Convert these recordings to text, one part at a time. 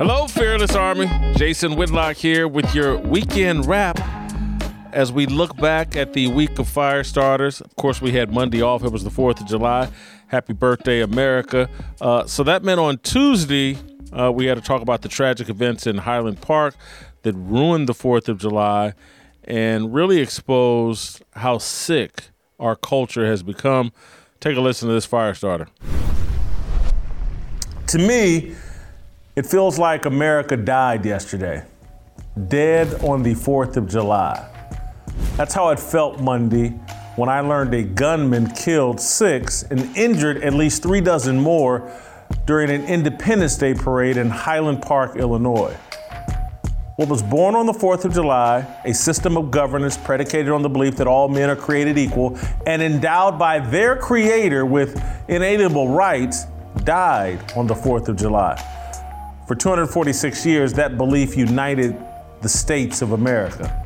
Hello, Fearless Army. Jason Whitlock here with your weekend wrap as we look back at the week of fire starters. Of course, we had Monday off. It was the 4th of July. Happy birthday, America. Uh, so that meant on Tuesday, uh, we had to talk about the tragic events in Highland Park that ruined the 4th of July and really exposed how sick our culture has become. Take a listen to this fire starter. To me, it feels like America died yesterday, dead on the 4th of July. That's how it felt Monday when I learned a gunman killed six and injured at least three dozen more during an Independence Day parade in Highland Park, Illinois. What was born on the 4th of July, a system of governance predicated on the belief that all men are created equal and endowed by their creator with inalienable rights, died on the 4th of July. For 246 years, that belief united the states of America.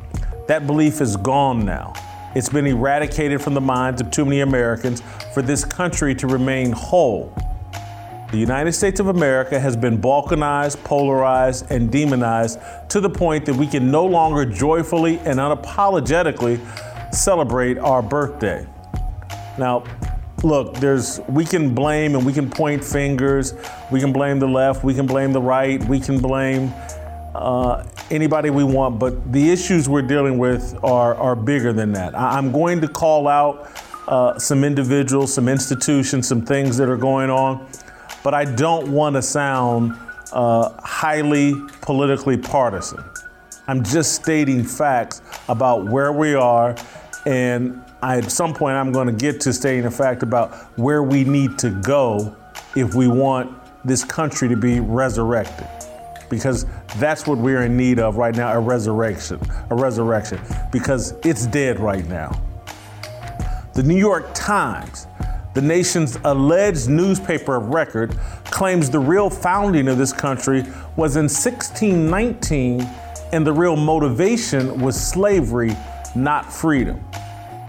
That belief is gone now. It's been eradicated from the minds of too many Americans for this country to remain whole. The United States of America has been balkanized, polarized, and demonized to the point that we can no longer joyfully and unapologetically celebrate our birthday. Now, look, there's we can blame and we can point fingers. We can blame the left, we can blame the right, we can blame uh, anybody we want, but the issues we're dealing with are, are bigger than that. I, am going to call out uh, some individuals, some institutions, some things that are going on, but I don't want to sound uh, highly politically partisan. I'm just stating facts about where we are, and I, at some point I'm going to get to stating a fact about where we need to go if we want this country to be resurrected because that's what we're in need of right now a resurrection, a resurrection, because it's dead right now. The New York Times, the nation's alleged newspaper of record, claims the real founding of this country was in 1619 and the real motivation was slavery, not freedom.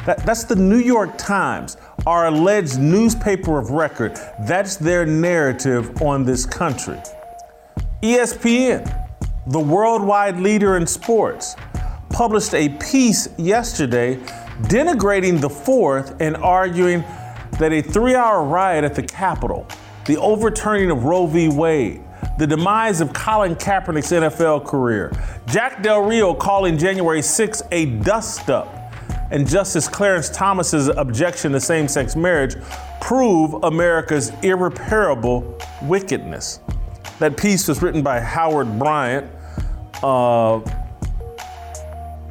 That, that's the New York Times, our alleged newspaper of record. That's their narrative on this country. ESPN, the worldwide leader in sports, published a piece yesterday denigrating the fourth and arguing that a three hour riot at the Capitol, the overturning of Roe v. Wade, the demise of Colin Kaepernick's NFL career, Jack Del Rio calling January 6 a dust up, and Justice Clarence Thomas's objection to same sex marriage prove America's irreparable wickedness. That piece was written by Howard Bryant. Uh,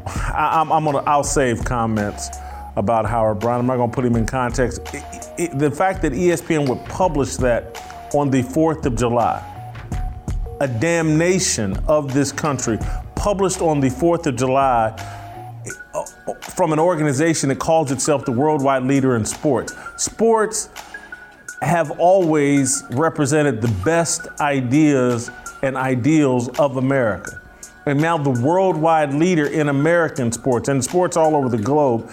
I, am gonna, I'll save comments about Howard Brown. I'm not gonna put him in context. It, it, the fact that ESPN would publish that on the 4th of July, a damnation of this country, published on the 4th of July uh, from an organization that calls itself the worldwide leader in sports. Sports have always represented the best ideas and ideals of America. And now the worldwide leader in American sports and sports all over the globe.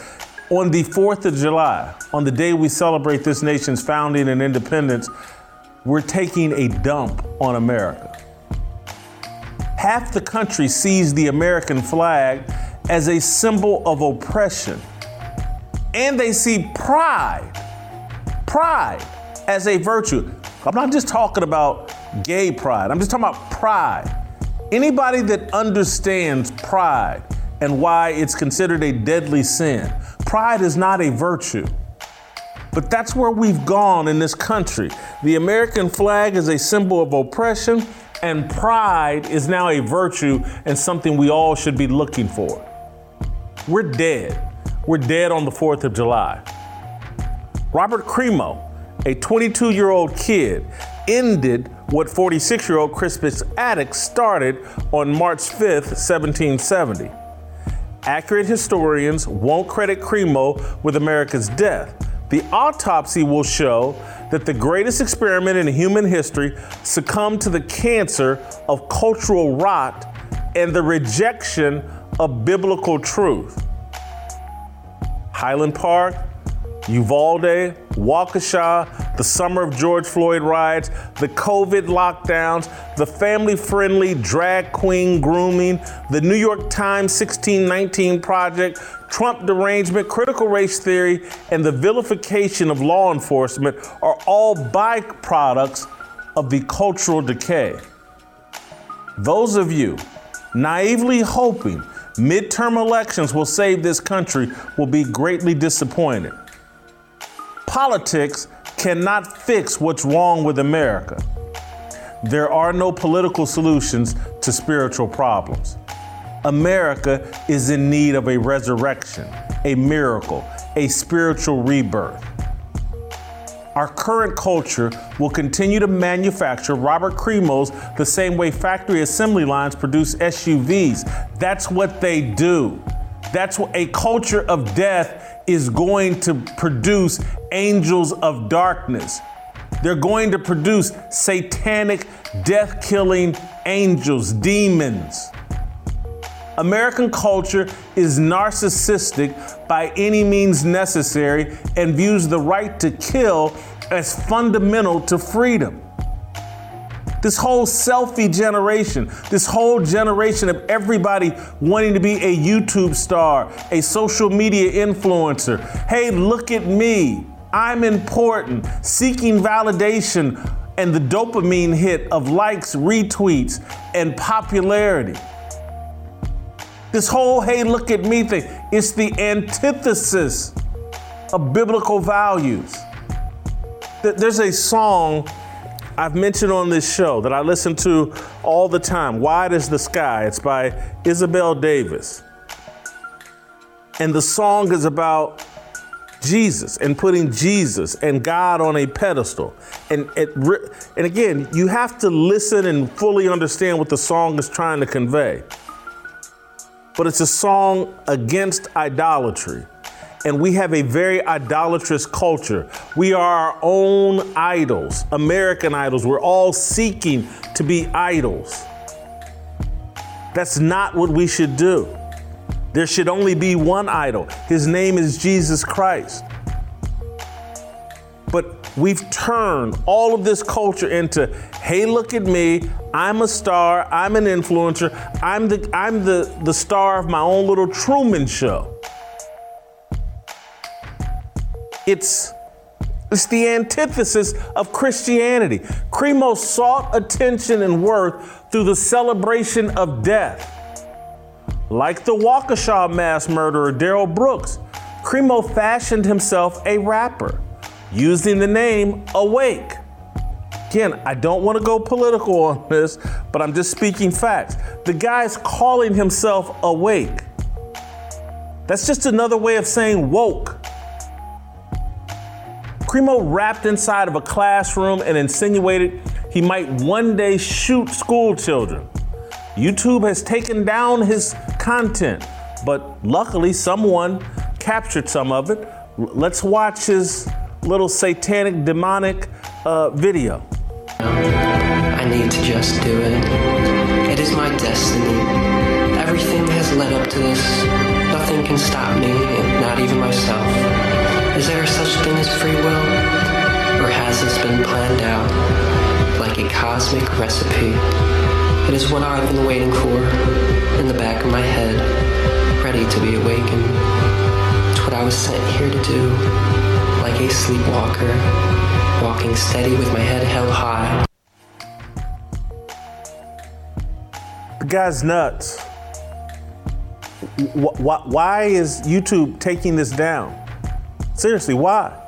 On the 4th of July, on the day we celebrate this nation's founding and independence, we're taking a dump on America. Half the country sees the American flag as a symbol of oppression. And they see pride, pride as a virtue. I'm not just talking about gay pride, I'm just talking about pride. Anybody that understands pride and why it's considered a deadly sin, pride is not a virtue. But that's where we've gone in this country. The American flag is a symbol of oppression, and pride is now a virtue and something we all should be looking for. We're dead. We're dead on the 4th of July. Robert Crimo, a 22 year old kid, ended what 46 year old Crispus Attucks started on March 5th, 1770. Accurate historians won't credit Crimo with America's death. The autopsy will show that the greatest experiment in human history succumbed to the cancer of cultural rot and the rejection of biblical truth. Highland Park, Uvalde, Waukesha, the summer of George Floyd riots, the COVID lockdowns, the family friendly drag queen grooming, the New York Times 1619 Project, Trump derangement, critical race theory, and the vilification of law enforcement are all byproducts of the cultural decay. Those of you naively hoping midterm elections will save this country will be greatly disappointed. Politics cannot fix what's wrong with America. There are no political solutions to spiritual problems. America is in need of a resurrection, a miracle, a spiritual rebirth. Our current culture will continue to manufacture Robert Crimos the same way factory assembly lines produce SUVs. That's what they do. That's what a culture of death is going to produce angels of darkness. They're going to produce satanic, death killing angels, demons. American culture is narcissistic by any means necessary and views the right to kill as fundamental to freedom. This whole selfie generation, this whole generation of everybody wanting to be a YouTube star, a social media influencer. Hey, look at me. I'm important. Seeking validation and the dopamine hit of likes, retweets, and popularity. This whole hey, look at me thing, it's the antithesis of biblical values. There's a song I've mentioned on this show that I listen to all the time, Wide as the Sky. It's by Isabel Davis. And the song is about Jesus and putting Jesus and God on a pedestal. And, and again, you have to listen and fully understand what the song is trying to convey. But it's a song against idolatry and we have a very idolatrous culture. We are our own idols, American idols. We're all seeking to be idols. That's not what we should do. There should only be one idol. His name is Jesus Christ. But we've turned all of this culture into hey, look at me. I'm a star. I'm an influencer. I'm the, I'm the, the star of my own little Truman show. It's it's the antithesis of Christianity. Crimo sought attention and worth through the celebration of death. Like the Waukesha mass murderer Darrell Brooks, Crimo fashioned himself a rapper using the name Awake. Again, I don't want to go political on this, but I'm just speaking facts. The guy's calling himself Awake. That's just another way of saying woke. Crimo rapped inside of a classroom and insinuated he might one day shoot school children. YouTube has taken down his content, but luckily someone captured some of it. Let's watch his little satanic, demonic uh, video. I need to just do it. It is my destiny. Everything has led up to this. Nothing can stop me, not even myself. Is there such thing as free will? Or has this been planned out like a cosmic recipe? It is what I've been waiting for in the back of my head, ready to be awakened. It's what I was sent here to do, like a sleepwalker, walking steady with my head held high. The guy's nuts. Why is YouTube taking this down? Seriously, why?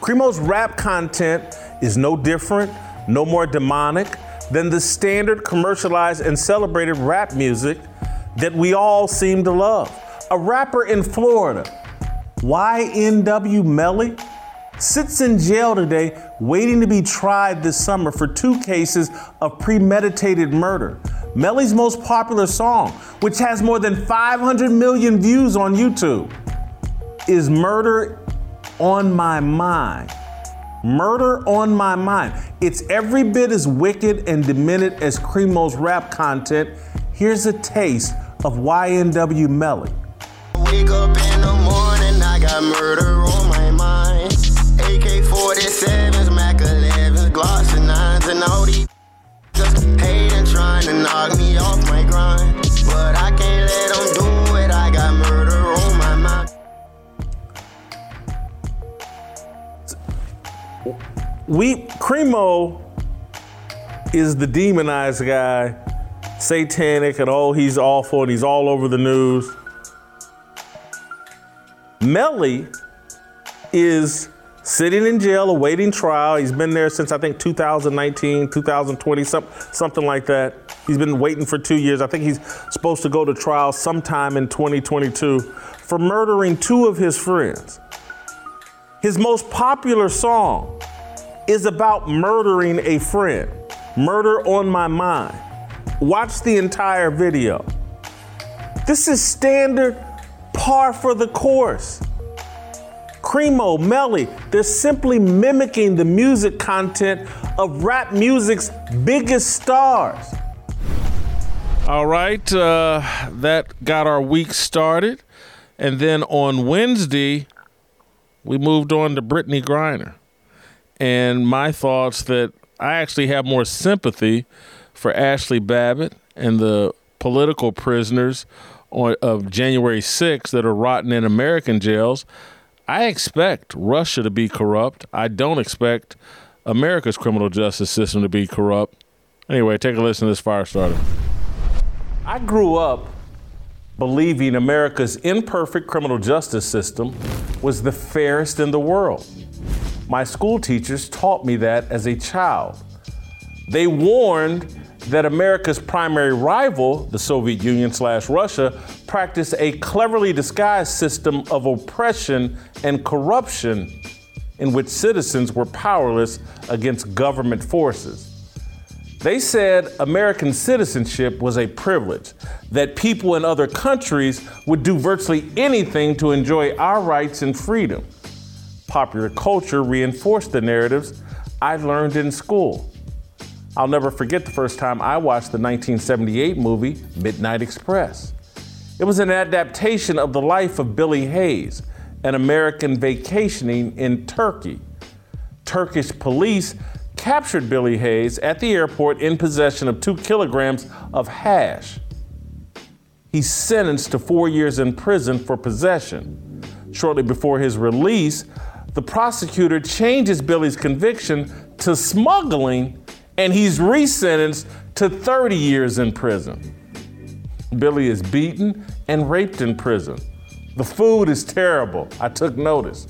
Crimo's rap content is no different, no more demonic than the standard commercialized and celebrated rap music that we all seem to love. A rapper in Florida, YNW Melly, sits in jail today waiting to be tried this summer for two cases of premeditated murder. Melly's most popular song, which has more than 500 million views on YouTube, is Murder on My Mind. Murder on My Mind. It's every bit as wicked and demented as Crimo's rap content. Here's a taste of YNW Melly. Wake up in the morning, I got murder on my mind. AK 47s, Mac 11s, Glocks and 9s, and all these just hating, trying to knock me off my grind. But I we Crimo is the demonized guy, satanic, and oh, he's awful, and he's all over the news. Melly is sitting in jail awaiting trial. He's been there since I think 2019, 2020, some, something like that. He's been waiting for two years. I think he's supposed to go to trial sometime in 2022 for murdering two of his friends. His most popular song is about murdering a friend. Murder on my mind. Watch the entire video. This is standard par for the course. Crimo, Melly, they're simply mimicking the music content of rap music's biggest stars. All right, uh, that got our week started. And then on Wednesday, we moved on to Brittney Griner. And my thoughts that I actually have more sympathy for Ashli Babbitt and the political prisoners on, of January 6th that are rotting in American jails. I expect Russia to be corrupt. I don't expect America's criminal justice system to be corrupt. Anyway, take a listen to this fire starter. I grew up believing America's imperfect criminal justice system was the fairest in the world. My school teachers taught me that as a child. They warned that America's primary rival, the Soviet Union slash Russia, practiced a cleverly disguised system of oppression and corruption in which citizens were powerless against government forces. They said American citizenship was a privilege, that people in other countries would do virtually anything to enjoy our rights and freedom. Popular culture reinforced the narratives I learned in school. I'll never forget the first time I watched the 1978 movie Midnight Express. It was an adaptation of the life of Billy Hayes, an American vacationing in Turkey. Turkish police captured Billy Hayes at the airport in possession of two kilograms of hash. He's sentenced to four years in prison for possession. Shortly before his release, the prosecutor changes Billy's conviction to smuggling and he's resentenced to 30 years in prison. Billy is beaten and raped in prison. The food is terrible. I took notice.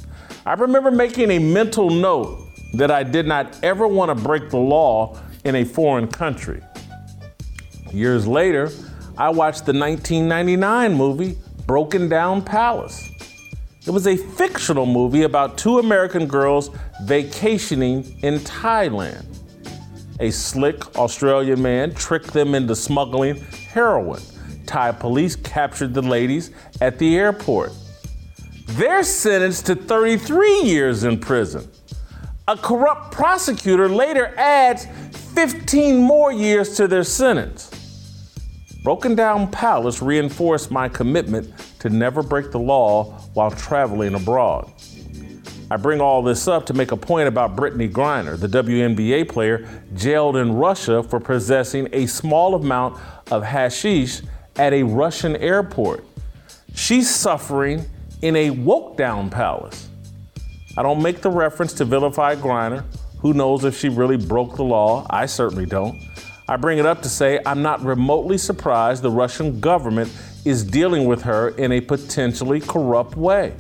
I remember making a mental note that I did not ever want to break the law in a foreign country. Years later, I watched the 1999 movie Broken Down Palace. It was a fictional movie about two American girls vacationing in Thailand a slick Australian man tricked them into smuggling heroin. Thai police captured the ladies at the airport. They're sentenced to 33 years in prison. A corrupt prosecutor later adds 15 more years to their sentence. Broken Down Palace reinforced my commitment to never break the law while traveling abroad. I bring all this up to make a point about Brittney Griner, the WNBA player jailed in Russia for possessing a small amount of hashish at a Russian airport. She's suffering in a woke down palace. I don't make the reference to vilify Griner. Who knows if she really broke the law? I certainly don't. I bring it up to say I'm not remotely surprised the Russian government is dealing with her in a potentially corrupt way.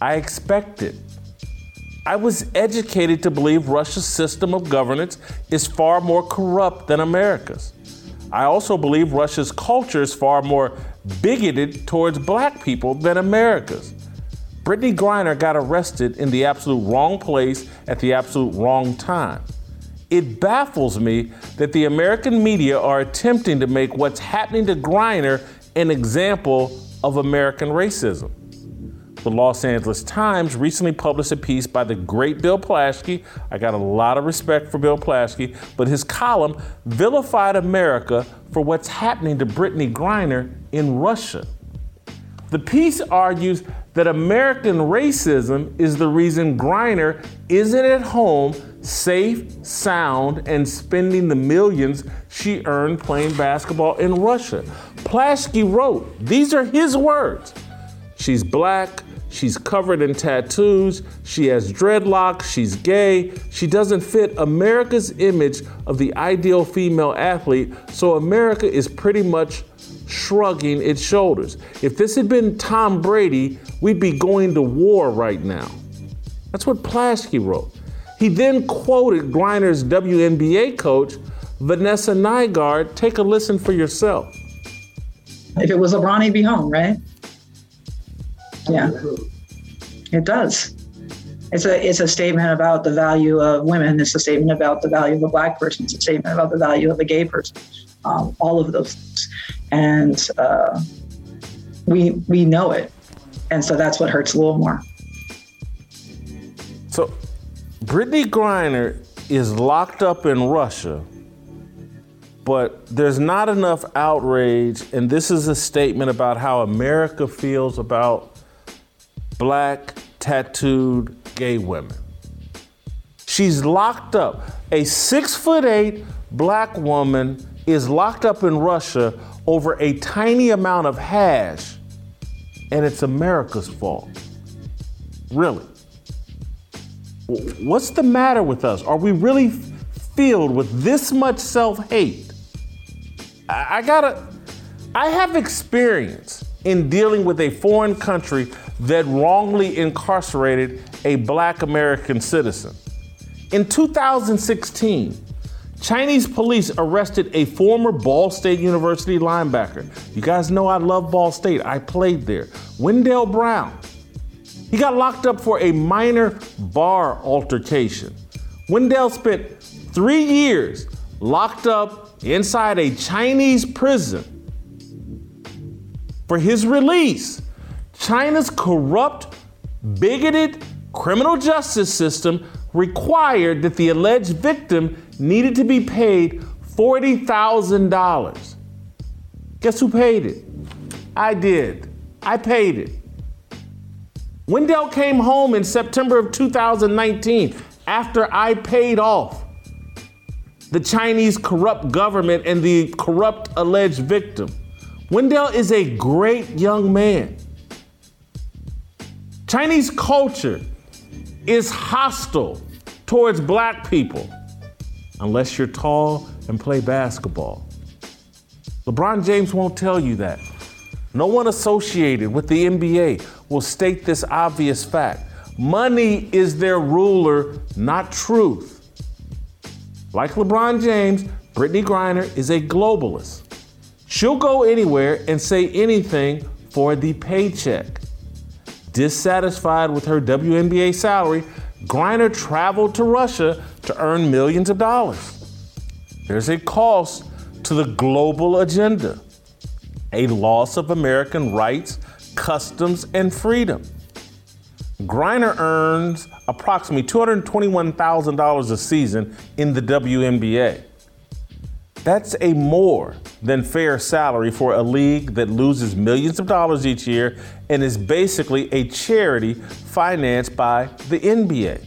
I expect it. I was educated to believe Russia's system of governance is far more corrupt than America's. I also believe Russia's culture is far more bigoted towards black people than America's. Brittney Griner got arrested in the absolute wrong place at the absolute wrong time. It baffles me that the American media are attempting to make what's happening to Griner an example of American racism. The Los Angeles Times recently published a piece by the great Bill Plaschke. I got a lot of respect for Bill Plaschke, but his column vilified America for what's happening to Brittney Griner in Russia. The piece argues that American racism is the reason Griner isn't at home, safe, sound, and spending the millions she earned playing basketball in Russia. Plaschke wrote, these are his words. She's black, she's covered in tattoos, she has dreadlocks, she's gay, she doesn't fit America's image of the ideal female athlete, so America is pretty much shrugging its shoulders. If this had been Tom Brady, we'd be going to war right now. That's what Plaschke wrote. He then quoted Griner's WNBA coach, Vanessa Nygaard. Take a listen for yourself. If it was LeBron, he'd be home, right? Yeah, it does. It's a it's a statement about the value of women. It's a statement about the value of a black person. It's a statement about the value of a gay person. Um, all of those things and uh, we we know it, and so that's what hurts a little more. Brittney Griner is locked up in Russia, but there's not enough outrage, and this is a statement about how America feels about black tattooed gay women. She's locked up. A six foot eight black woman is locked up in Russia over a tiny amount of hash, and it's America's fault. Really. What's the matter with us? Are we really filled with this much self hate? I, I gotta, I have experience in dealing with a foreign country that wrongly incarcerated a black American citizen. In 2016, Chinese police arrested a former Ball State University linebacker. You guys know I love Ball State. I played there. Wendell Brown. He got locked up for a minor bar altercation. Wendell spent three years locked up inside a Chinese prison. For his release, China's corrupt, bigoted criminal justice system required that the alleged victim needed to be paid $40,000. Guess who paid it? I did. I paid it. Wendell came home in September of 2019 after I paid off the Chinese corrupt government and the corrupt alleged victim. Wendell is a great young man. Chinese culture is hostile towards black people unless you're tall and play basketball. LeBron James won't tell you that. No one associated with the NBA will state this obvious fact. Money is their ruler, not truth. Like LeBron James, Brittney Griner is a globalist. She'll go anywhere and say anything for the paycheck. Dissatisfied with her WNBA salary, Griner traveled to Russia to earn millions of dollars. There's a cost to the global agenda, a loss of American rights, customs, and freedom. Griner earns approximately $221,000 a season in the WNBA. That's a more than fair salary for a league that loses millions of dollars each year and is basically a charity financed by the NBA.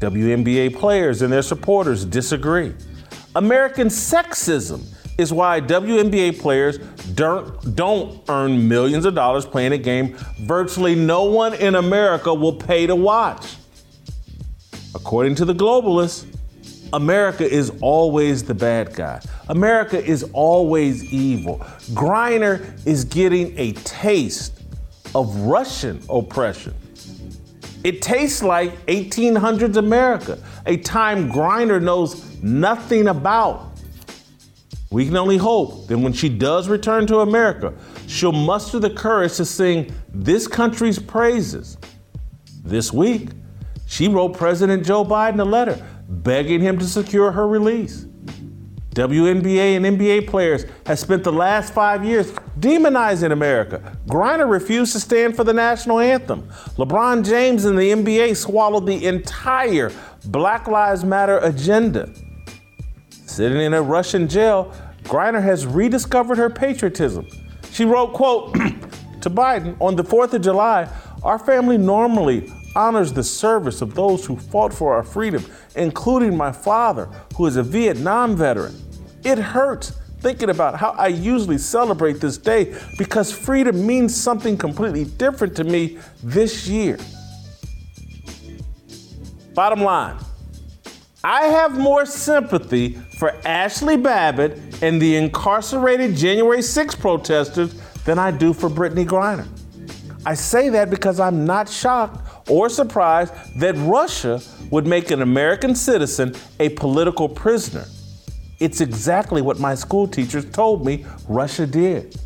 WNBA players and their supporters disagree. American sexism is why WNBA players don't, don't earn millions of dollars playing a game virtually no one in America will pay to watch. According to the globalists, America is always the bad guy. America is always evil. Griner is getting a taste of Russian oppression. It tastes like 1800s America, a time Griner knows nothing about. We can only hope that when she does return to America, she'll muster the courage to sing this country's praises. This week, she wrote President Joe Biden a letter begging him to secure her release. WNBA and NBA players have spent the last five years demonizing America. Griner refused to stand for the national anthem. LeBron James and the NBA swallowed the entire Black Lives Matter agenda. Sitting in a Russian jail, Griner has rediscovered her patriotism. She wrote, quote, to Biden, on the 4th of July, our family normally honors the service of those who fought for our freedom, including my father, who is a Vietnam veteran. It hurts thinking about how I usually celebrate this day because freedom means something completely different to me this year. Bottom line, I have more sympathy for Ashli Babbitt and the incarcerated January 6 protesters than I do for Brittney Griner. I say that because I'm not shocked or surprised that Russia would make an American citizen a political prisoner. It's exactly what my school teachers told me Russia did.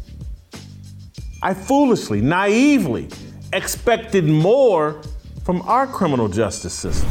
I foolishly, naively expected more from our criminal justice system.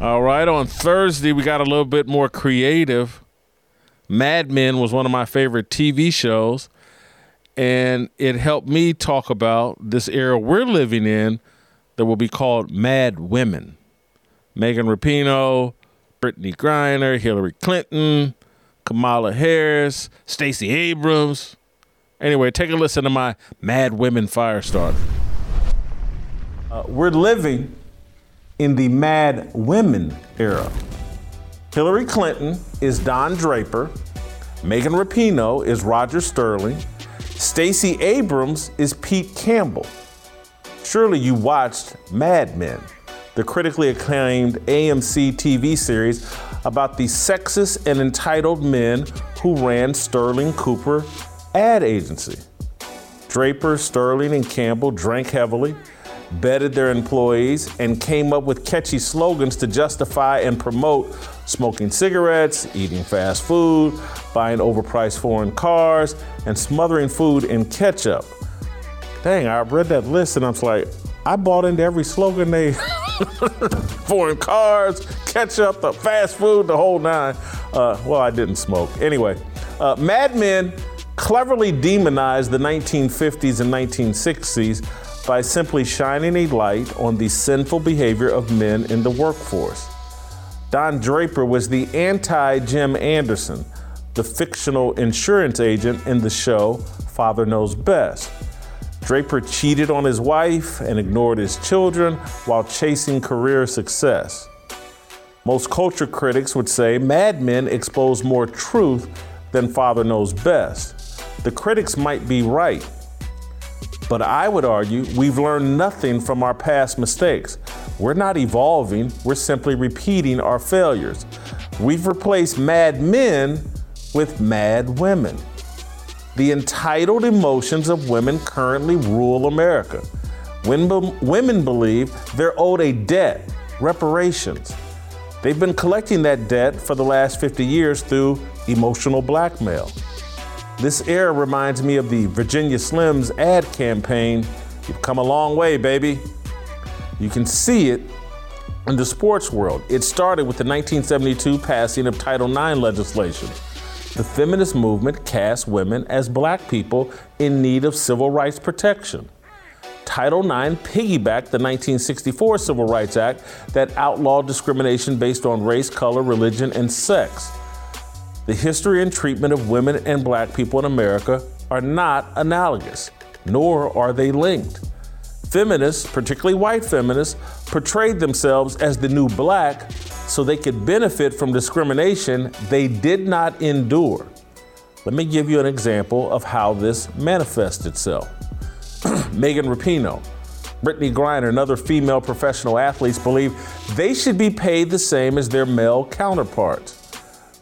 All right, on Thursday, we got a little bit more creative. Mad Men was one of my favorite TV shows, and it helped me talk about this era we're living in that will be called Mad Women. Megan Rapinoe, Brittney Griner, Hillary Clinton, Kamala Harris, Stacey Abrams. Anyway, take a listen to my Mad Women Firestarter. Uh, we're living in the Mad Women era. Hillary Clinton is Don Draper. Megan Rapinoe is Roger Sterling. Stacey Abrams is Pete Campbell. Surely you watched Mad Men, the critically acclaimed AMC TV series about the sexist and entitled men who ran Sterling Cooper ad agency. Draper, Sterling, and Campbell drank heavily, betted their employees, and came up with catchy slogans to justify and promote smoking cigarettes, eating fast food, buying overpriced foreign cars, and smothering food in ketchup. Dang, I read that list and I'm like, I bought into every slogan they foreign cars, ketchup, the fast food, the whole nine. Uh, well, I didn't smoke. Anyway, uh, Mad Men cleverly demonized the 1950s and 1960s by simply shining a light on the sinful behavior of men in the workforce. Don Draper was the anti Jim Anderson, the fictional insurance agent in the show Father Knows Best. Draper cheated on his wife and ignored his children while chasing career success. Most culture critics would say Mad Men exposed more truth than Father Knows Best. The critics might be right, but I would argue we've learned nothing from our past mistakes. We're not evolving, we're simply repeating our failures. We've replaced mad men with mad women. The entitled emotions of women currently rule America. Women believe they're owed a debt, reparations. They've been collecting that debt for the last 50 years through emotional blackmail. This era reminds me of the Virginia Slims ad campaign. You've come a long way, baby. You can see it in the sports world. It started with the 1972 passing of Title IX legislation. The feminist movement cast women as black people in need of civil rights protection. Title IX piggybacked the 1964 Civil Rights Act that outlawed discrimination based on race, color, religion, and sex. The history and treatment of women and black people in America are not analogous, nor are they linked. Feminists, particularly white feminists, portrayed themselves as the new black so they could benefit from discrimination they did not endure. Let me give you an example of how this manifests itself. Megan Rapinoe, Brittney Griner, and other female professional athletes believe they should be paid the same as their male counterparts.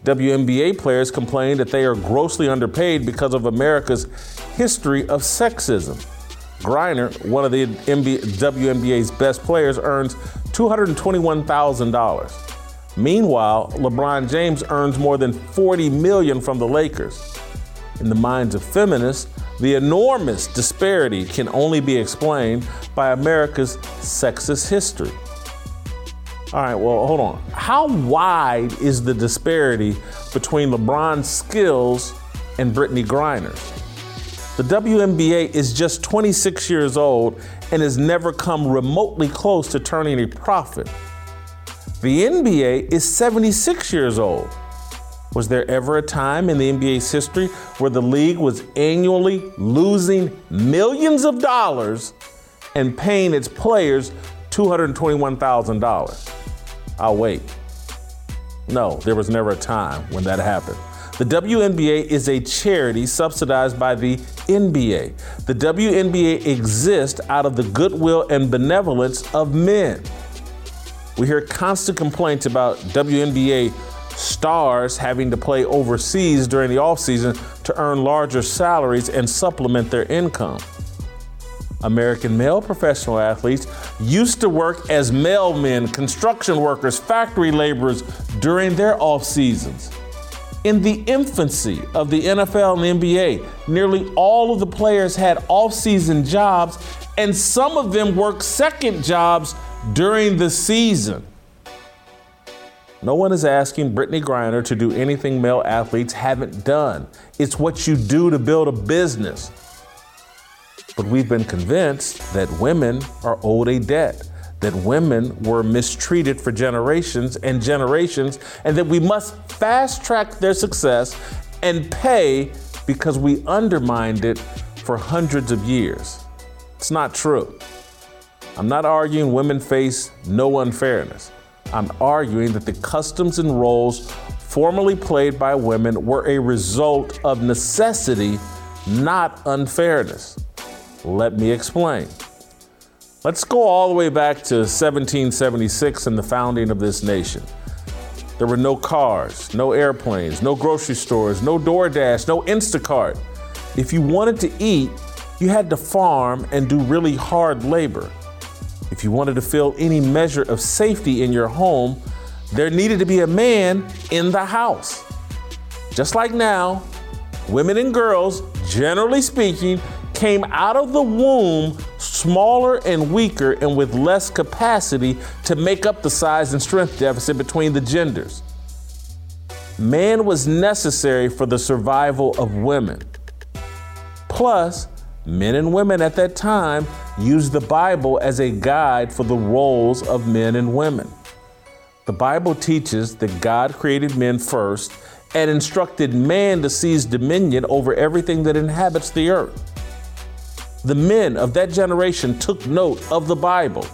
WNBA players complain that they are grossly underpaid because of America's history of sexism. Griner, one of the WNBA's best players, earns $221,000. Meanwhile, LeBron James earns more than 40 million from the Lakers. In the minds of feminists, the enormous disparity can only be explained by America's sexist history. All right, well, hold on. How wide is the disparity between LeBron's skills and Brittney Griner's? The WNBA is just 26 years old and has never come remotely close to turning a profit. The NBA is 76 years old. Was there ever a time in the NBA's history where the league was annually losing millions of dollars and paying its players $221,000? I'll wait. No, there was never a time when that happened. The WNBA is a charity subsidized by the NBA. The WNBA exists out of the goodwill and benevolence of men. We hear constant complaints about WNBA stars having to play overseas during the offseason to earn larger salaries and supplement their income. American male professional athletes used to work as mailmen, construction workers, factory laborers during their off seasons. In the infancy of the NFL and the NBA, nearly all of the players had off season jobs, and some of them worked second jobs during the season. No one is asking Brittney Griner to do anything male athletes haven't done. It's what you do to build a business. But we've been convinced that women are owed a debt, that women were mistreated for generations and generations, and that we must fast track their success and pay because we undermined it for hundreds of years. It's not true. I'm not arguing women face no unfairness. I'm arguing that the customs and roles formerly played by women were a result of necessity, not unfairness. Let me explain. Let's go all the way back to 1776 and the founding of this nation. There were no cars, no airplanes, no grocery stores, no DoorDash, no Instacart. If you wanted to eat, you had to farm and do really hard labor. If you wanted to feel any measure of safety in your home, there needed to be a man in the house. Just like now, women and girls, generally speaking, came out of the womb smaller and weaker and with less capacity to make up the size and strength deficit between the genders. Man was necessary for the survival of women. Plus, men and women at that time used the Bible as a guide for the roles of men and women. The Bible teaches that God created men first and instructed man to seize dominion over everything that inhabits the earth. The men of that generation took note of the Bible,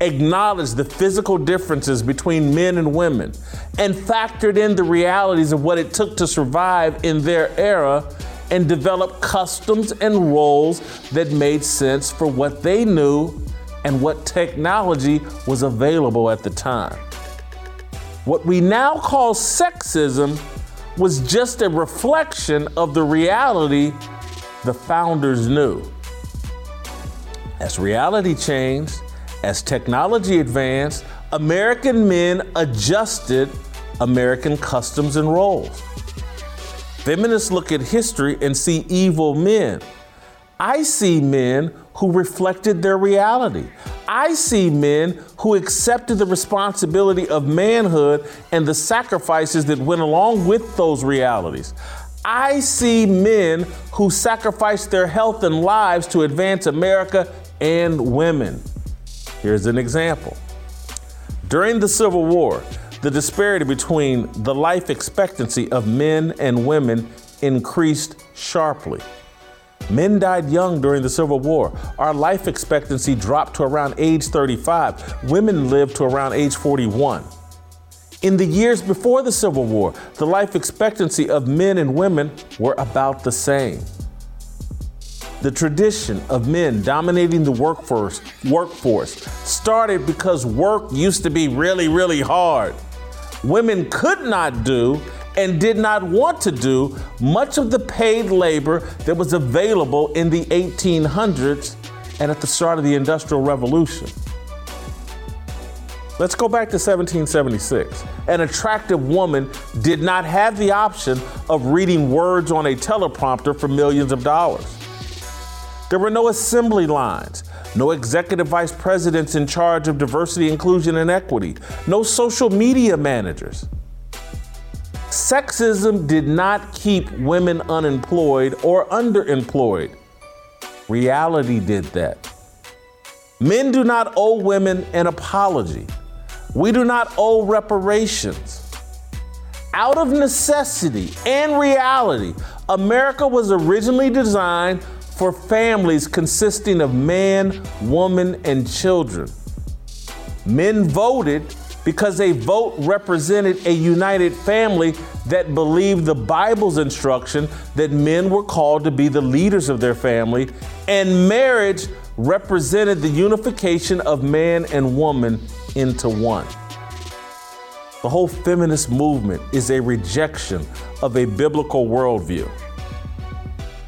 acknowledged the physical differences between men and women, and factored in the realities of what it took to survive in their era and develop customs and roles that made sense for what they knew and what technology was available at the time. What we now call sexism was just a reflection of the reality the founders knew. As reality changed, as technology advanced, American men adjusted American customs and roles. Feminists look at history and see evil men. I see men who reflected their reality. I see men who accepted the responsibility of manhood and the sacrifices that went along with those realities. I see men who sacrificed their health and lives to advance America and women. Here's an example. During the Civil War, the disparity between the life expectancy of men and women increased sharply. Men died young during the Civil War. Our life expectancy dropped to around age 35. Women lived to around age 41. In the years before the Civil War, the life expectancy of men and women were about the same. The tradition of men dominating the workforce, workforce started because work used to be really, really hard. Women could not do and did not want to do much of the paid labor that was available in the 1800s and at the start of the Industrial Revolution. Let's go back to 1776. An attractive woman did not have the option of reading words on a teleprompter for millions of dollars. There were no assembly lines, no executive vice presidents in charge of diversity, inclusion, and equity, no social media managers. Sexism did not keep women unemployed or underemployed. Reality did that. Men do not owe women an apology. We do not owe reparations. Out of necessity and reality, America was originally designed for families consisting of man, woman, and children. Men voted because a vote represented a united family that believed the Bible's instruction that men were called to be the leaders of their family, and marriage represented the unification of man and woman into one. The whole feminist movement is a rejection of a biblical worldview.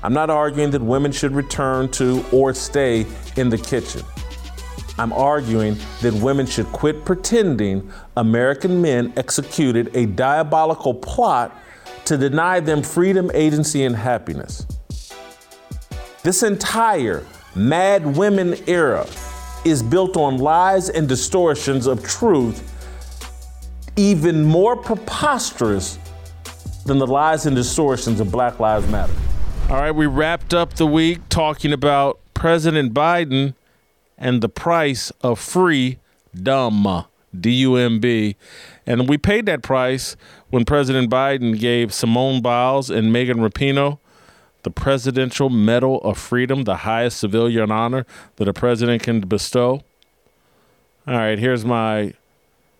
I'm not arguing that women should return to or stay in the kitchen. I'm arguing that women should quit pretending American men executed a diabolical plot to deny them freedom, agency, and happiness. This entire mad women era is built on lies and distortions of truth, even more preposterous than the lies and distortions of Black Lives Matter. All right, we wrapped up the week talking about President Biden and the price of free dumb, D U M B. And we paid that price when President Biden gave Simone Biles and Megan Rapinoe the Presidential Medal of Freedom, the highest civilian honor that a president can bestow. All right, here's my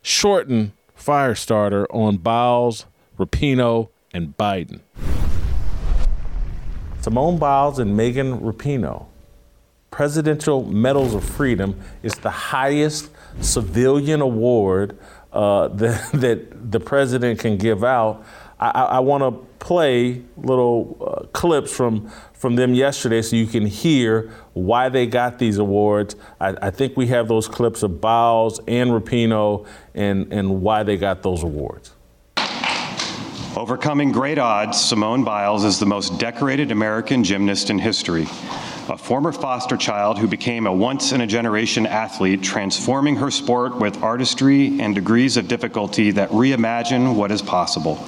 shortened fire starter on Biles, Rapinoe, and Biden. Simone Biles and Megan Rapinoe Presidential Medals of Freedom is the highest civilian award uh, that, that the president can give out. I, I want to play little uh, clips from from them yesterday so you can hear why they got these awards. I, I think we have those clips of Biles and Rapinoe and, and why they got those awards. Overcoming great odds, Simone Biles is the most decorated American gymnast in history a former foster child who became a once in a generation athlete, transforming her sport with artistry and degrees of difficulty that reimagine what is possible.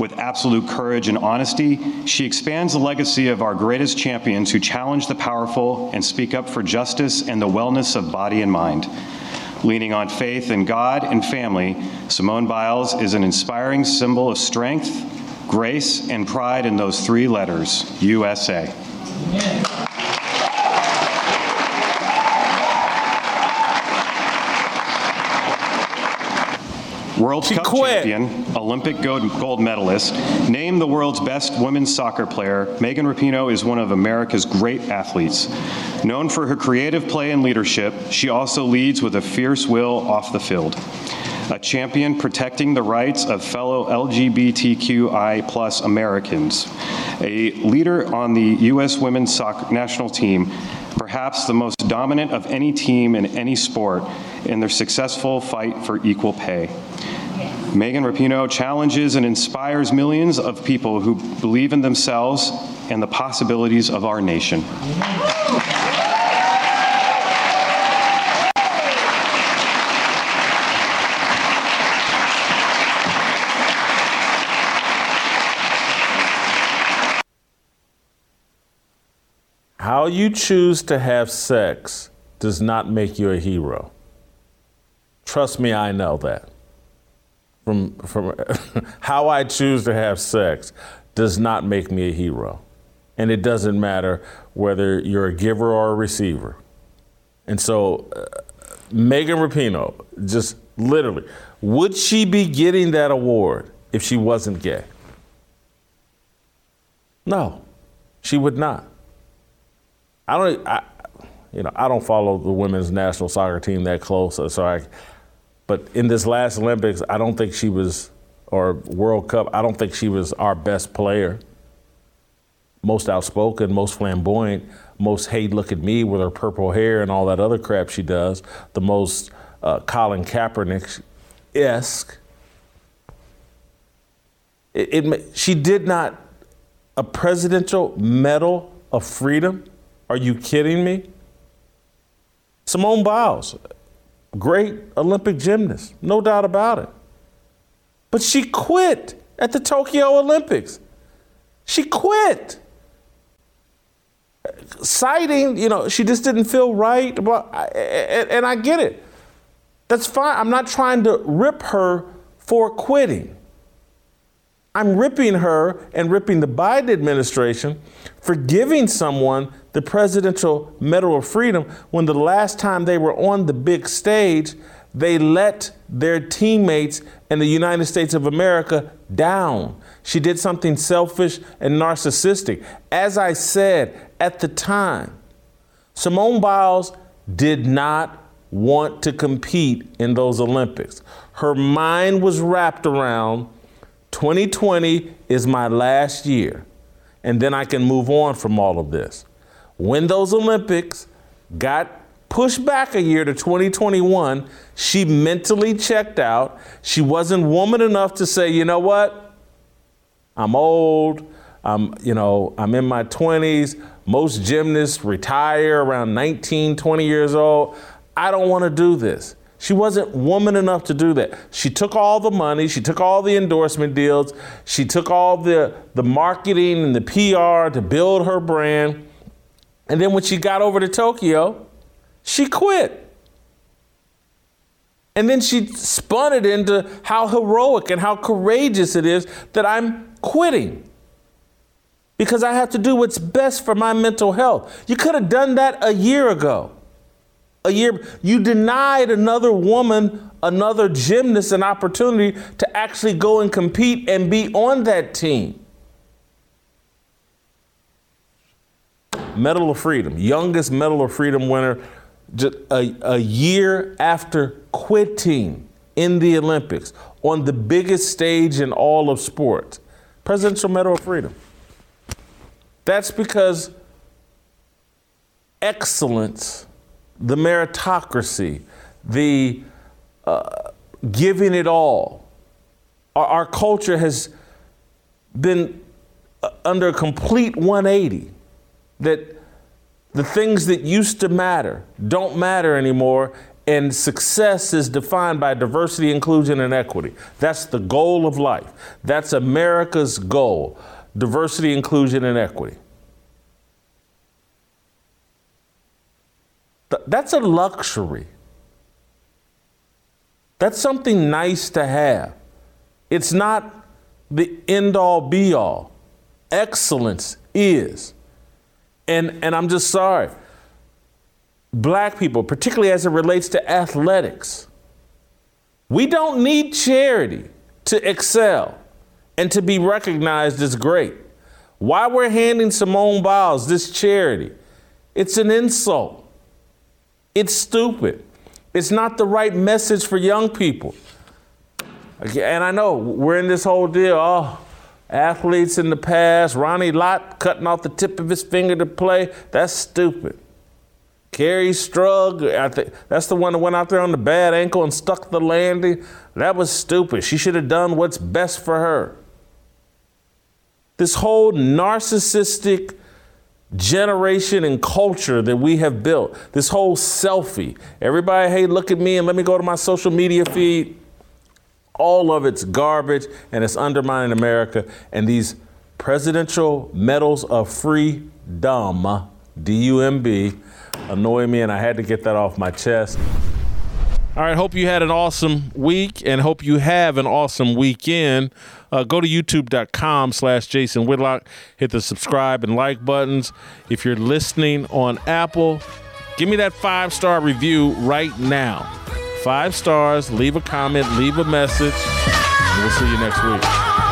With absolute courage and honesty, she expands the legacy of our greatest champions who challenge the powerful and speak up for justice and the wellness of body and mind. Leaning on faith in God and family, Simone Biles is an inspiring symbol of strength, grace, and pride in those three letters USA. World Cup quit. champion, Olympic gold medalist, named the world's best women's soccer player, Megan Rapinoe is one of America's great athletes. Known for her creative play and leadership, she also leads with a fierce will off the field. A champion protecting the rights of fellow LGBTQI plus Americans. A leader on the U.S. women's soccer national team, perhaps the most dominant of any team in any sport in their successful fight for equal pay. Megan Rapinoe challenges and inspires millions of people who believe in themselves and the possibilities of our nation. How you choose to have sex does not make you a hero. Trust me, I know that from from how I choose to have sex does not make me a hero. And it doesn't matter whether you're a giver or a receiver. And so uh, Megan Rapinoe, just Literally. Would she be getting that award if she wasn't gay? No, she would not. I don't. I, you know, I don't follow the women's national soccer team that close, so I. But in this last Olympics, I don't think she was, or World Cup, I don't think she was our best player. Most outspoken, most flamboyant, most hey, look at me with her purple hair and all that other crap she does. The most uh, Colin Kaepernick esque. It, it, she did not a presidential medal of freedom. Are you kidding me? Simone Biles, great Olympic gymnast, no doubt about it. But she quit at the Tokyo Olympics. She quit. Citing, you know, she just didn't feel right. And I get it. That's fine. I'm not trying to rip her for quitting. I'm ripping her and ripping the Biden administration for giving someone the Presidential Medal of Freedom when the last time they were on the big stage, they let their teammates in the United States of America down. She did something selfish and narcissistic. As I said at the time, Simone Biles did not want to compete in those Olympics. Her mind was wrapped around 2020 is my last year, and then I can move on from all of this when those Olympics got pushed back a year to 2021, she mentally checked out. She wasn't woman enough to say, you know what? I'm old. I'm, you know, I'm in my 20s. Most gymnasts retire around 19, 20 years old. I don't want to do this. She wasn't woman enough to do that. She took all the money, she took all the endorsement deals, she took all the, the marketing and the PR to build her brand. And then when she got over to Tokyo, she quit. And then she spun it into how heroic and how courageous it is that I'm quitting because I have to do what's best for my mental health. You could have done that a year ago. A year, you denied another woman, another gymnast, an opportunity to actually go and compete and be on that team. Medal of Freedom, youngest Medal of Freedom winner, just a, a year after quitting in the Olympics on the biggest stage in all of sports. Presidential Medal of Freedom. That's because excellence, the meritocracy, the uh, giving it all, our, our culture has been uh, under a complete 180 that the things that used to matter don't matter anymore, and success is defined by diversity, inclusion, and equity. That's the goal of life. That's America's goal diversity, inclusion, and equity. That's a luxury. That's something nice to have. It's not the end all be all. Excellence is. And, and I'm just sorry. Black people, particularly as it relates to athletics, we don't need charity to excel and to be recognized as great. Why we're handing Simone Biles this charity? It's an insult. It's stupid. It's not the right message for young people. And I know we're in this whole deal. Oh, athletes in the past. Ronnie Lott cutting off the tip of his finger to play. That's stupid. Kerri Strug, I think that's the one that went out there on the bad ankle and stuck the landing. That was stupid. She should have done what's best for her. This whole narcissistic generation and culture that we have built, this whole selfie. Everybody, hey, look at me and let me go to my social media feed all of it's garbage and it's undermining America. And these presidential medals of freedom, D U M B, annoy me, and I had to get that off my chest. All right, hope you had an awesome week and hope you have an awesome weekend. Uh, go to youtube.com slash Jason Whitlock. Hit the subscribe and like buttons. If you're listening on Apple, give me that five star review right now Five stars. Leave a comment. Leave a message. We'll see you next week.